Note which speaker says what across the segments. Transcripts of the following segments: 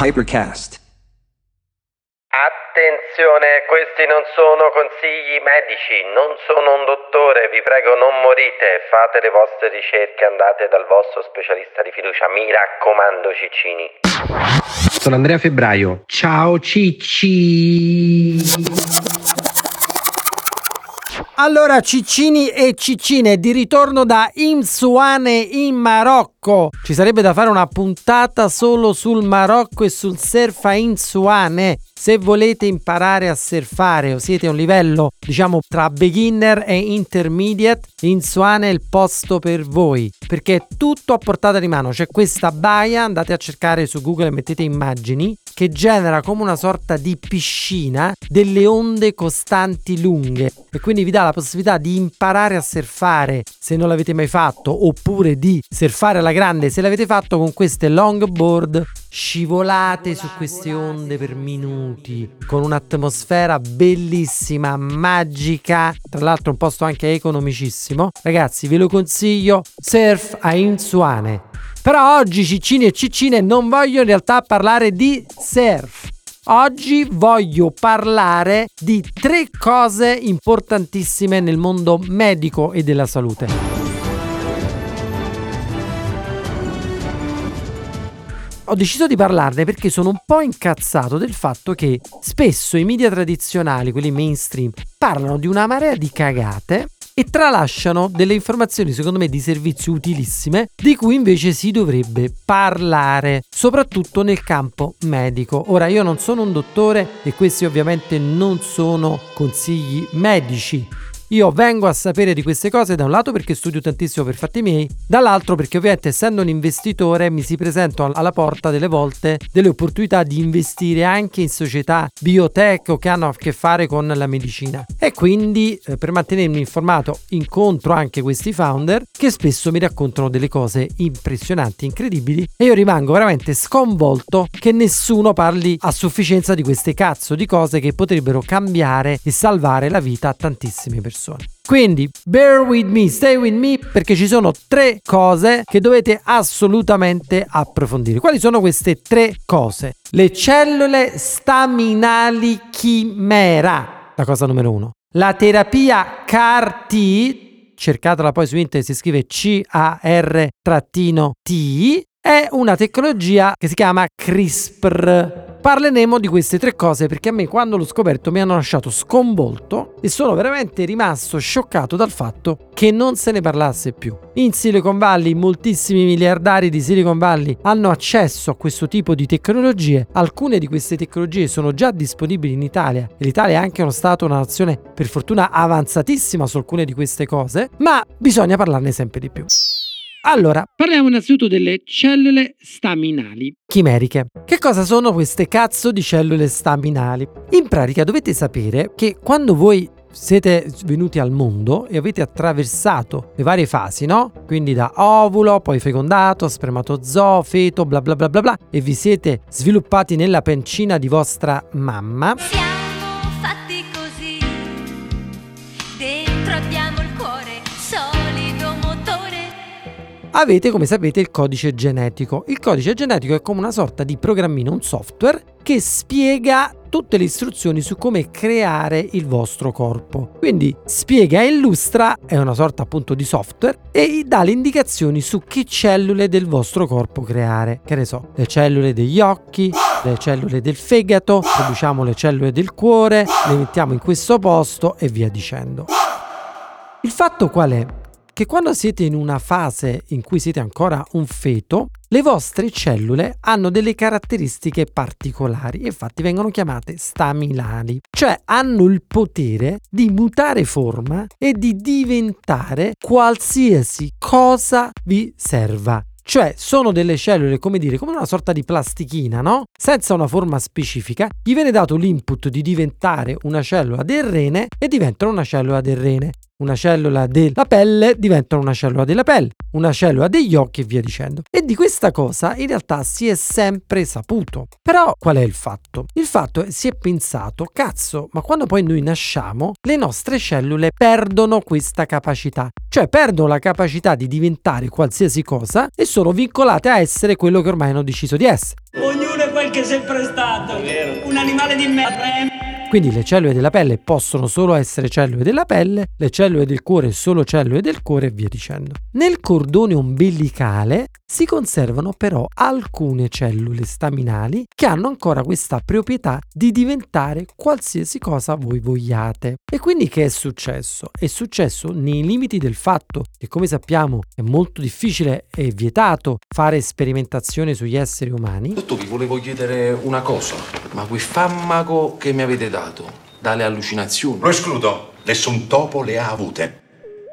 Speaker 1: Hypercast.
Speaker 2: Attenzione, questi non sono consigli medici, non sono un dottore, vi prego non morite, fate le vostre ricerche, andate dal vostro specialista di fiducia, mi raccomando Ciccini.
Speaker 3: Sono Andrea Febbraio. Ciao Cicci.
Speaker 4: Allora, Ciccini e Ciccine, di ritorno da Imsuane in Marocco. Ci sarebbe da fare una puntata solo sul Marocco e sul surf a Imsuane. Se volete imparare a surfare o siete a un livello, diciamo, tra beginner e intermediate, Insuane è il posto per voi, perché è tutto a portata di mano. C'è questa baia, andate a cercare su Google e mettete immagini, che genera come una sorta di piscina delle onde costanti lunghe e quindi vi dà la possibilità di imparare a surfare se non l'avete mai fatto oppure di surfare alla grande se l'avete fatto con queste longboard scivolate su queste onde per minuti con un'atmosfera bellissima, magica, tra l'altro un posto anche economicissimo. Ragazzi, ve lo consiglio, surf a Insuane. Però oggi Ciccini e Ciccine non voglio in realtà parlare di surf. Oggi voglio parlare di tre cose importantissime nel mondo medico e della salute. Ho deciso di parlarne perché sono un po' incazzato del fatto che spesso i media tradizionali, quelli mainstream, parlano di una marea di cagate e tralasciano delle informazioni secondo me di servizi utilissime di cui invece si dovrebbe parlare, soprattutto nel campo medico. Ora io non sono un dottore e questi ovviamente non sono consigli medici, io vengo a sapere di queste cose da un lato perché studio tantissimo per fatti miei, dall'altro perché ovviamente essendo un investitore mi si presentano alla porta delle volte delle opportunità di investire anche in società biotech o che hanno a che fare con la medicina. E quindi eh, per mantenermi informato incontro anche questi founder che spesso mi raccontano delle cose impressionanti, incredibili e io rimango veramente sconvolto che nessuno parli a sufficienza di queste cazzo di cose che potrebbero cambiare e salvare la vita a tantissime persone persone. Quindi, bear with me, stay with me, perché ci sono tre cose che dovete assolutamente approfondire. Quali sono queste tre cose? Le cellule staminali chimera, la cosa numero uno. La terapia CAR-T, cercatela poi su internet, si scrive C-A-R-T, è una tecnologia che si chiama CRISPR. Parleremo di queste tre cose perché a me quando l'ho scoperto mi hanno lasciato sconvolto e sono veramente rimasto scioccato dal fatto che non se ne parlasse più. In Silicon Valley moltissimi miliardari di Silicon Valley hanno accesso a questo tipo di tecnologie, alcune di queste tecnologie sono già disponibili in Italia e l'Italia è anche uno stato, una nazione per fortuna avanzatissima su alcune di queste cose, ma bisogna parlarne sempre di più. Allora, parliamo innanzitutto delle cellule staminali chimeriche. Che cosa sono queste cazzo di cellule staminali? In pratica dovete sapere che quando voi siete venuti al mondo e avete attraversato le varie fasi, no? Quindi da ovulo, poi fecondato, spermatozoo, feto, bla bla bla bla bla, e vi siete sviluppati nella pencina di vostra mamma.
Speaker 5: Siamo
Speaker 4: avete come sapete il codice genetico. Il codice genetico è come una sorta di programmino, un software che spiega tutte le istruzioni su come creare il vostro corpo. Quindi spiega e illustra, è una sorta appunto di software, e dà le indicazioni su che cellule del vostro corpo creare. Che ne so, le cellule degli occhi, le cellule del fegato, produciamo le cellule del cuore, le mettiamo in questo posto e via dicendo. Il fatto qual è? Che quando siete in una fase in cui siete ancora un feto, le vostre cellule hanno delle caratteristiche particolari, infatti vengono chiamate staminali, cioè hanno il potere di mutare forma e di diventare qualsiasi cosa vi serva. Cioè sono delle cellule, come dire, come una sorta di plastichina, no? Senza una forma specifica, gli viene dato l'input di diventare una cellula del rene e diventano una cellula del rene una cellula della pelle diventa una cellula della pelle, una cellula degli occhi e via dicendo. E di questa cosa in realtà si è sempre saputo. Però qual è il fatto? Il fatto è che si è pensato, cazzo, ma quando poi noi nasciamo, le nostre cellule perdono questa capacità. Cioè perdono la capacità di diventare qualsiasi cosa e sono vincolate a essere quello che ormai hanno deciso di essere.
Speaker 6: Ognuno è quel
Speaker 1: perché è sempre stato un animale di merda.
Speaker 4: Quindi le cellule della pelle possono solo essere cellule della pelle, le cellule del cuore solo cellule del cuore e via dicendo. Nel cordone ombelicale si conservano però alcune cellule staminali che hanno ancora questa proprietà di diventare qualsiasi cosa voi vogliate. E quindi che è successo? È successo nei limiti del fatto che come sappiamo è molto difficile e vietato fare sperimentazione sugli esseri umani.
Speaker 6: Dottor, vi volevo chiedere una cosa, ma quel farmaco che mi avete dato, dalle allucinazioni?
Speaker 7: Lo escludo, nessun topo le ha avute.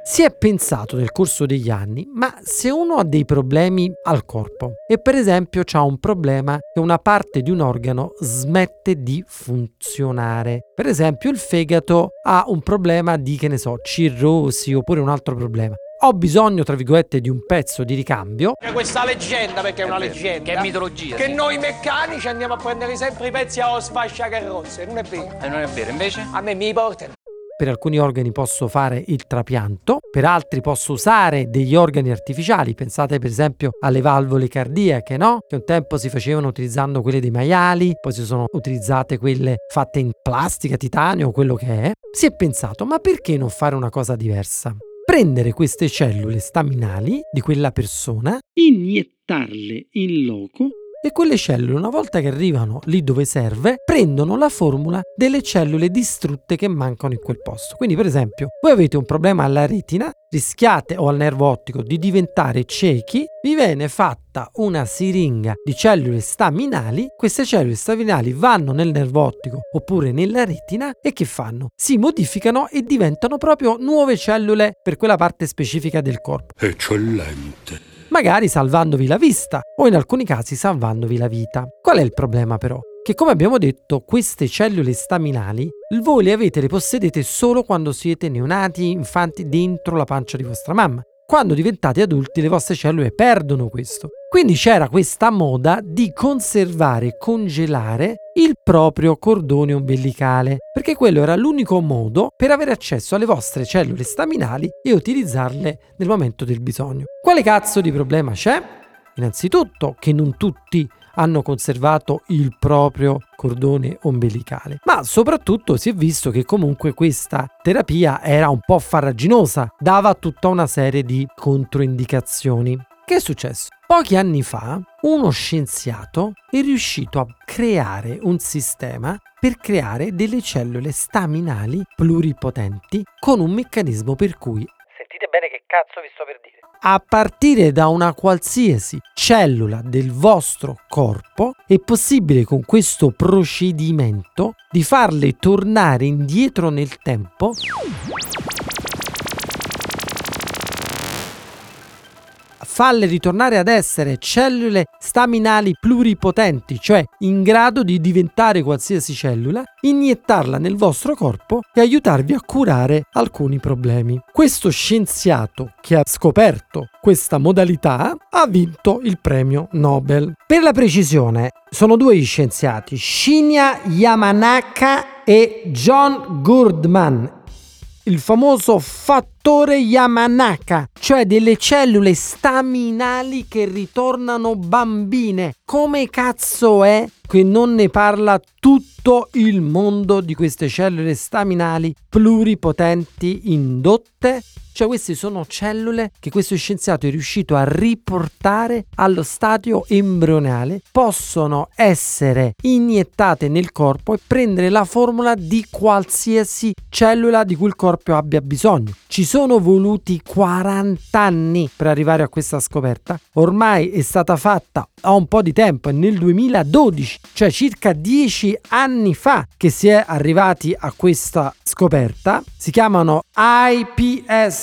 Speaker 4: Si è pensato nel corso degli anni, ma se uno ha dei problemi al corpo e per esempio ha un problema che una parte di un organo smette di funzionare, per esempio il fegato ha un problema di, che ne so, cirrosi oppure un altro problema. Ho bisogno, tra virgolette, di un pezzo di ricambio.
Speaker 8: Questa leggenda, perché è una leggenda.
Speaker 9: Che è mitologia.
Speaker 8: Che
Speaker 9: sì.
Speaker 8: noi meccanici andiamo a prendere sempre i pezzi a sfasciacarrozze, non è vero?
Speaker 9: E non è vero, invece?
Speaker 8: A me mi portano.
Speaker 4: Per alcuni organi posso fare il trapianto, per altri posso usare degli organi artificiali, pensate per esempio alle valvole cardiache, no? Che un tempo si facevano utilizzando quelle dei maiali, poi si sono utilizzate quelle fatte in plastica, titanio, quello che è. Si è pensato, ma perché non fare una cosa diversa? Prendere queste cellule staminali di quella persona, iniettarle in loco e quelle cellule, una volta che arrivano lì dove serve, prendono la formula delle cellule distrutte che mancano in quel posto. Quindi, per esempio, voi avete un problema alla retina, rischiate o al nervo ottico di diventare ciechi, vi viene fatta una siringa di cellule staminali, queste cellule staminali vanno nel nervo ottico oppure nella retina e che fanno? Si modificano e diventano proprio nuove cellule per quella parte specifica del corpo
Speaker 7: Eccellente.
Speaker 4: Magari salvandovi la vista o in alcuni casi salvandovi la vita. Qual è il problema però? Che come abbiamo detto, queste cellule staminali voi le avete, le possedete solo quando siete neonati, infanti dentro la pancia di vostra mamma. Quando diventate adulti le vostre cellule perdono questo. Quindi c'era questa moda di conservare e congelare il proprio cordone ombelicale, perché quello era l'unico modo per avere accesso alle vostre cellule staminali e utilizzarle nel momento del bisogno. Quale cazzo di problema c'è? Innanzitutto che non tutti hanno conservato il proprio cordone ombelicale, ma soprattutto si è visto che comunque questa terapia era un po' farraginosa, dava tutta una serie di controindicazioni. Che è successo? Pochi anni fa uno scienziato è riuscito a creare un sistema per creare delle cellule staminali pluripotenti con un meccanismo per cui
Speaker 9: Sentite bene che cazzo vi sto per dire.
Speaker 4: a partire da una qualsiasi cellula del vostro corpo è possibile con questo procedimento di farle tornare indietro nel tempo farle ritornare ad essere cellule staminali pluripotenti, cioè in grado di diventare qualsiasi cellula, iniettarla nel vostro corpo e aiutarvi a curare alcuni problemi. Questo scienziato che ha scoperto questa modalità ha vinto il premio Nobel. Per la precisione, sono due gli scienziati, Shinya Yamanaka e John Gurdman, il famoso fattore Yamanaka, cioè delle cellule staminali che ritornano bambine. Come cazzo è che non ne parla tutto il mondo di queste cellule staminali pluripotenti indotte? Cioè queste sono cellule che questo scienziato è riuscito a riportare allo stadio embrionale, possono essere iniettate nel corpo e prendere la formula di qualsiasi cellula di cui il corpo abbia bisogno. Ci sono voluti 40 anni per arrivare a questa scoperta. Ormai è stata fatta a un po' di tempo, nel 2012, cioè circa 10 anni fa che si è arrivati a questa scoperta. Si chiamano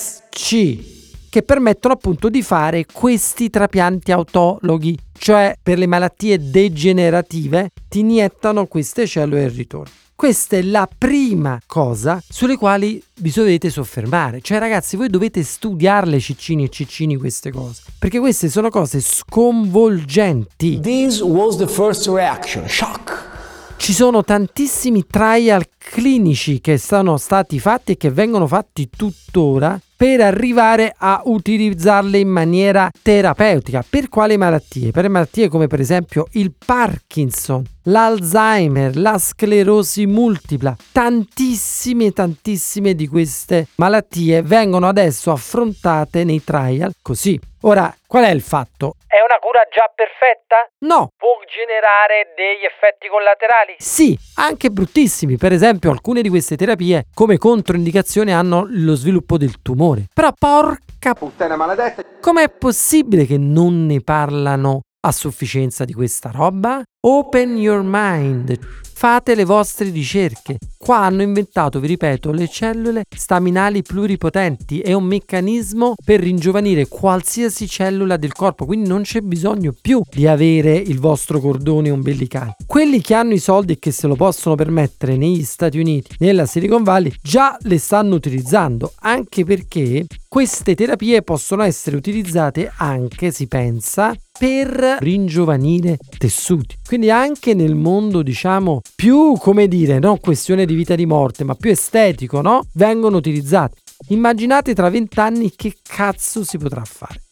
Speaker 4: IPSC che permettono appunto di fare questi trapianti autologhi, cioè per le malattie degenerative ti iniettano queste cellule e ritorno. Questa è la prima cosa sulle quali vi dovete soffermare. Cioè, ragazzi, voi dovete studiarle ciccini e ciccini queste cose. Perché queste sono cose sconvolgenti.
Speaker 10: This was the first reaction, shock.
Speaker 4: Ci sono tantissimi trial clinici che sono stati fatti e che vengono fatti tuttora per arrivare a utilizzarle in maniera terapeutica. Per quali malattie? Per malattie come per esempio il Parkinson, l'Alzheimer, la sclerosi multipla. Tantissime, tantissime di queste malattie vengono adesso affrontate nei trial così. Ora, qual è il fatto?
Speaker 9: È una cura già perfetta?
Speaker 4: No,
Speaker 9: Può generare degli effetti collaterali?
Speaker 4: Sì, anche bruttissimi. Per esempio, alcune di queste terapie come controindicazione hanno lo sviluppo del tumore. Però porca puttana maledetta, com'è possibile che non ne parlano a sufficienza di questa roba? Open your mind. Fate le vostre ricerche. Qua hanno inventato, vi ripeto, le cellule staminali pluripotenti. È un meccanismo per ringiovanire qualsiasi cellula del corpo, quindi non c'è bisogno più di avere il vostro cordone ombelicale. Quelli che hanno i soldi e che se lo possono permettere negli Stati Uniti, nella Silicon Valley, già le stanno utilizzando, anche perché queste terapie possono essere utilizzate anche, si pensa, per ringiovanire tessuti. Quindi anche nel mondo, diciamo, più, come dire, non questione di vita e di morte, ma più estetico, no? Vengono utilizzati. Immaginate tra vent'anni che cazzo si potrà fare.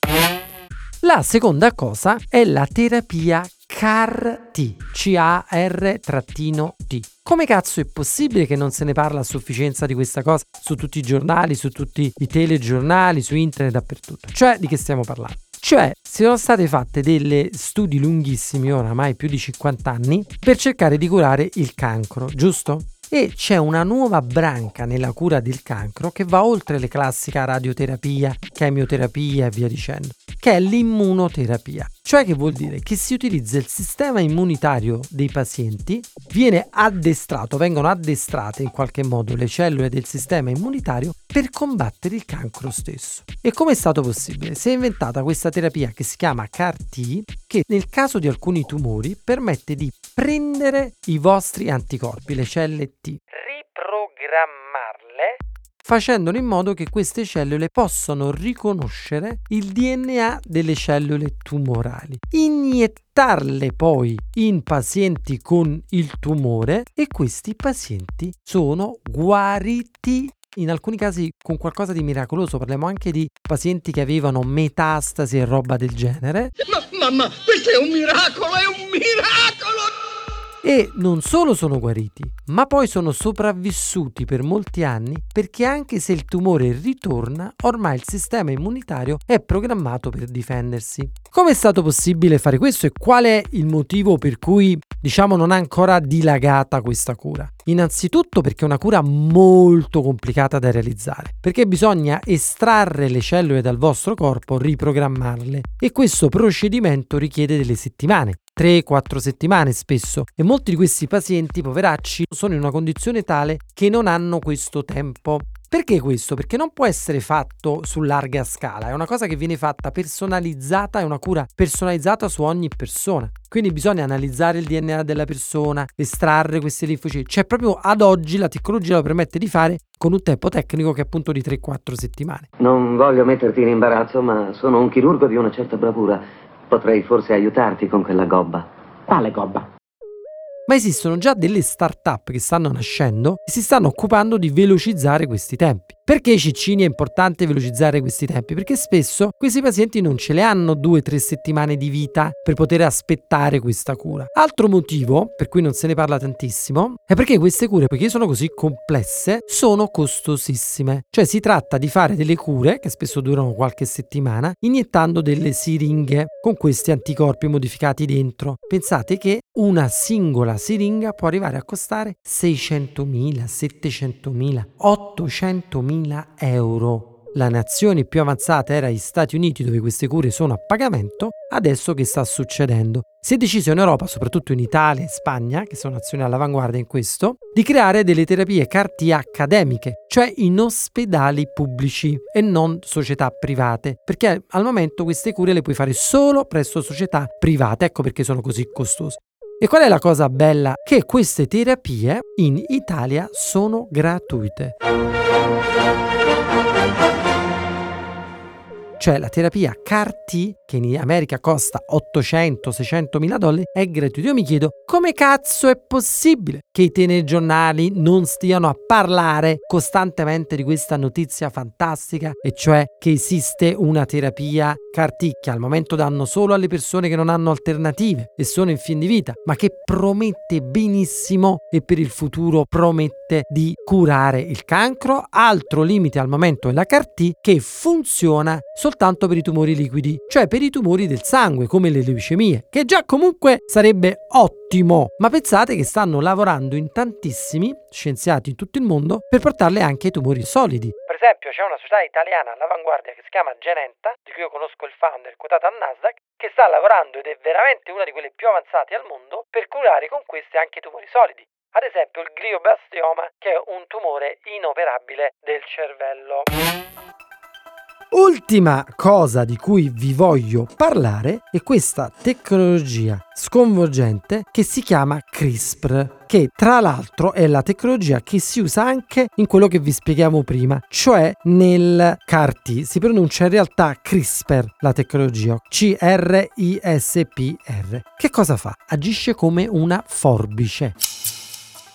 Speaker 4: La seconda cosa è la terapia CAR-T, C-A-R-T. Come cazzo è possibile che non se ne parla a sufficienza di questa cosa su tutti i giornali, su tutti i telegiornali, su internet, dappertutto? Cioè, di che stiamo parlando? Cioè, sono state fatte delle studi lunghissimi, oramai più di 50 anni, per cercare di curare il cancro, giusto? E c'è una nuova branca nella cura del cancro che va oltre le classiche radioterapia, chemioterapia e via dicendo, che è l'immunoterapia. Cioè che vuol dire che si utilizza il sistema immunitario dei pazienti, viene addestrato, vengono addestrate in qualche modo le cellule del sistema immunitario per combattere il cancro stesso. E come è stato possibile? Si è inventata questa terapia che si chiama CAR-T che nel caso di alcuni tumori permette di prendere i vostri anticorpi, le celle T,
Speaker 9: Riprogrammarle?
Speaker 4: Facendolo in modo che queste cellule possano riconoscere il DNA delle cellule tumorali, iniettarle poi in pazienti con il tumore e questi pazienti sono guariti in alcuni casi con qualcosa di miracoloso, parliamo anche di pazienti che avevano metastasi e roba del genere.
Speaker 10: Ma, mamma, questo è un miracolo, è un miracolo!
Speaker 4: E non solo sono guariti, ma poi sono sopravvissuti per molti anni perché anche se il tumore ritorna, ormai il sistema immunitario è programmato per difendersi. Come è stato possibile fare questo e qual è il motivo per cui, diciamo, non ha ancora dilagata questa cura? Innanzitutto perché è una cura molto complicata da realizzare, perché bisogna estrarre le cellule dal vostro corpo, riprogrammarle e questo procedimento richiede delle settimane. 3-4 settimane spesso e molti di questi pazienti poveracci sono in una condizione tale che non hanno questo tempo. Perché questo? Perché non può essere fatto su larga scala, è una cosa che viene fatta personalizzata, è una cura personalizzata su ogni persona. Quindi bisogna analizzare il DNA della persona, estrarre questi linfociti. Cioè proprio ad oggi la tecnologia lo permette di fare con un tempo tecnico che è appunto di 3-4 settimane.
Speaker 11: Non voglio metterti in imbarazzo, ma sono un chirurgo di una certa bravura. Potrei forse aiutarti con quella gobba.
Speaker 10: Quale gobba?
Speaker 4: Ma esistono già delle start-up che stanno nascendo e si stanno occupando di velocizzare questi tempi. Perché ai ciccini è importante velocizzare questi tempi? Perché spesso questi pazienti non ce le hanno due o tre settimane di vita per poter aspettare questa cura. Altro motivo per cui non se ne parla tantissimo è perché queste cure, poiché sono così complesse, sono costosissime. Cioè si tratta di fare delle cure, che spesso durano qualche settimana, iniettando delle siringhe con questi anticorpi modificati dentro. Pensate che una singola siringa può arrivare a costare 600.000, 700.000, 800.000 euro. La nazione più avanzata era gli Stati Uniti dove queste cure sono a pagamento, adesso che sta succedendo? Si è deciso in Europa, soprattutto in Italia e Spagna, che sono nazioni all'avanguardia in questo, di creare delle terapie CAR-T accademiche, cioè in ospedali pubblici e non società private, perché al momento queste cure le puoi fare solo presso società private, ecco perché sono così costose. E qual è la cosa bella? Che queste terapie in Italia sono gratuite. Cioè la terapia CAR-T, che in America costa 800-600 mila dollari, è gratuita. Io mi chiedo come cazzo è possibile che i telegiornali non stiano a parlare costantemente di questa notizia fantastica, e cioè che esiste una terapia CAR-T che al momento danno solo alle persone che non hanno alternative e sono in fin di vita, ma che promette benissimo e per il futuro promette di curare il cancro. Altro limite al momento è la CAR-T che funziona soltanto per i tumori liquidi, cioè per i tumori del sangue come le leucemie, che già comunque sarebbe ottimo, ma pensate che stanno lavorando in tantissimi scienziati in tutto il mondo per portarle anche ai tumori solidi.
Speaker 9: Per esempio c'è una società italiana all'avanguardia che si chiama Genenta, di cui io conosco il founder, quotata al Nasdaq, che sta lavorando ed è veramente una di quelle più avanzate al mondo per curare con queste anche i tumori solidi. Ad esempio il glioblastioma, che è un tumore inoperabile del cervello.
Speaker 4: Ultima cosa di cui vi voglio parlare è questa tecnologia sconvolgente che si chiama CRISPR, che tra l'altro è la tecnologia che si usa anche in quello che vi spiegavo prima, cioè nel CAR-T. Si pronuncia in realtà CRISPR la tecnologia, C-R-I-S-P-R. Che cosa fa? Agisce come una forbice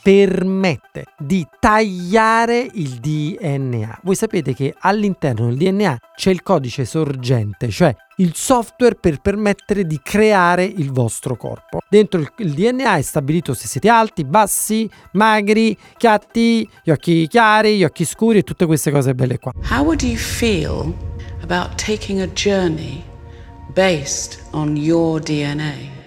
Speaker 4: permette di tagliare il DNA. Voi sapete che all'interno del DNA c'è il codice sorgente, cioè il software per permettere di creare il vostro corpo. Dentro il, DNA è stabilito se siete alti, bassi, magri, chiatti, gli occhi chiari, gli occhi scuri e tutte queste cose belle qua.
Speaker 12: How would you feel about taking a journey based on your DNA?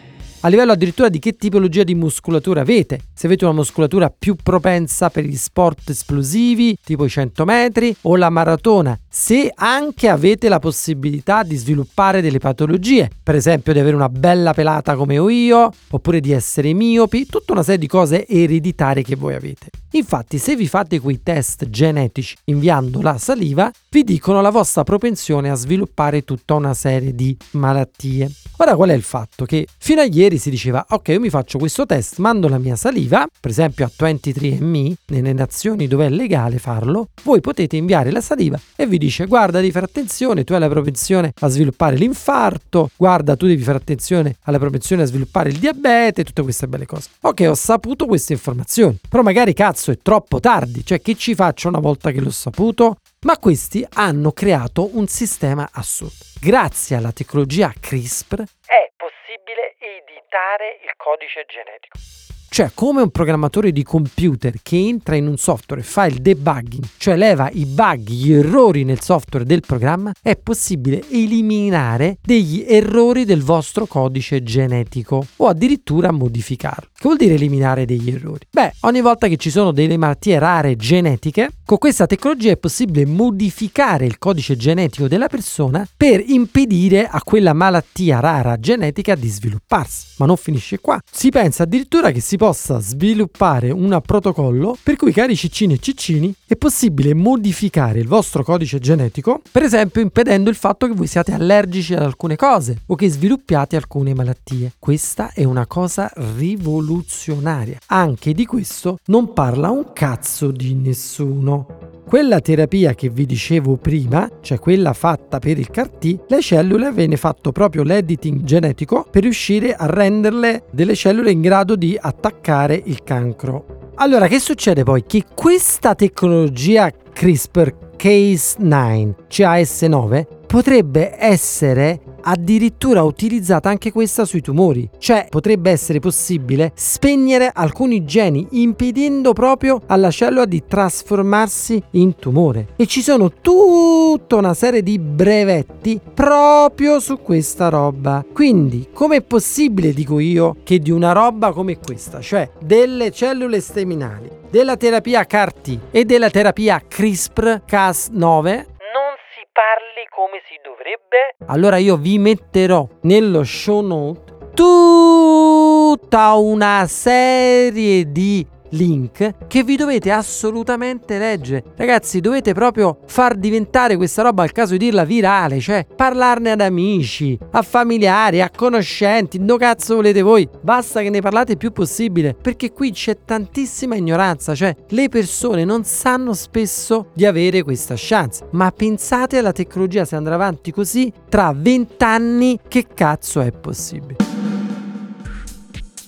Speaker 4: A livello addirittura di che tipologia di muscolatura avete. Se avete una muscolatura più propensa per gli sport esplosivi, tipo i 100 metri o la maratona, se anche avete la possibilità di sviluppare delle patologie, per esempio di avere una bella pelata come ho io, oppure di essere miopi, tutta una serie di cose ereditarie che voi avete. Infatti, se vi fate quei test genetici inviando la saliva, vi dicono la vostra propensione a sviluppare tutta una serie di malattie. Ora qual è il fatto? Che fino a ieri si diceva ok io mi faccio questo test, mando la mia saliva, per esempio a 23andMe, nelle nazioni dove è legale farlo, voi potete inviare la saliva e vi dice guarda devi fare attenzione, tu hai la propensione a sviluppare l'infarto, guarda tu devi fare attenzione alla propensione a sviluppare il diabete, tutte queste belle cose. Ok ho saputo queste informazioni, però magari cazzo è troppo tardi, cioè che ci faccio una volta che l'ho saputo? Ma questi hanno creato un sistema assurdo. Grazie alla tecnologia CRISPR
Speaker 9: è possibile editare il codice genetico.
Speaker 4: Cioè, come un programmatore di computer che entra in un software e fa il debugging, cioè leva i bug, gli errori nel software del programma, è possibile eliminare degli errori del vostro codice genetico o addirittura modificarlo. Che vuol dire eliminare degli errori? Beh, ogni volta che ci sono delle malattie rare genetiche, con questa tecnologia è possibile modificare il codice genetico della persona per impedire a quella malattia rara genetica di svilupparsi. Ma non finisce qua. Si pensa addirittura che si possa sviluppare un protocollo per cui, cari ciccini e ciccini, è possibile modificare il vostro codice genetico, per esempio impedendo il fatto che voi siate allergici ad alcune cose o che sviluppiate alcune malattie. Questa è una cosa rivoluzionaria. Anche di questo non parla un cazzo di nessuno. Quella terapia che vi dicevo prima, cioè quella fatta per il CAR-T, le cellule avevano fatto proprio l'editing genetico per riuscire a renderle delle cellule in grado di attaccare il cancro. Allora, che succede poi? Che questa tecnologia CRISPR Cas9, CAS9, potrebbe essere addirittura utilizzata anche questa sui tumori, cioè potrebbe essere possibile spegnere alcuni geni impedendo proprio alla cellula di trasformarsi in tumore. E ci sono tutta una serie di brevetti proprio su questa roba. Quindi, com'è possibile, dico io, che di una roba come questa, cioè delle cellule staminali, della terapia CAR-T e della terapia CRISPR-Cas9
Speaker 9: parli come si dovrebbe?
Speaker 4: Allora io vi metterò nello show note tutta una serie di link che vi dovete assolutamente leggere. Ragazzi, dovete proprio far diventare questa roba, al caso di dirla, virale, cioè parlarne ad amici, a familiari, a conoscenti, no cazzo volete voi, basta che ne parlate il più possibile, perché qui c'è tantissima ignoranza, cioè le persone non sanno spesso di avere questa chance, ma pensate alla tecnologia se andrà avanti così, tra vent'anni che cazzo è possibile?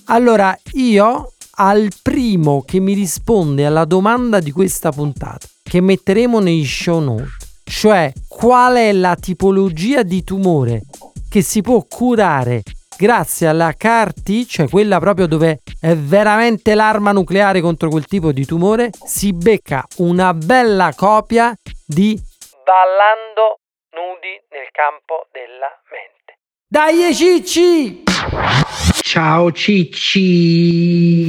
Speaker 4: Allora, io al primo che mi risponde alla domanda di questa puntata, che metteremo nei show note, cioè qual è la tipologia di tumore che si può curare grazie alla CAR-T, cioè quella proprio dove è veramente l'arma nucleare contro quel tipo di tumore, si becca una bella copia di
Speaker 9: Ballando nudi nel campo della mente.
Speaker 4: Dai cicci!
Speaker 3: Ciao cicci!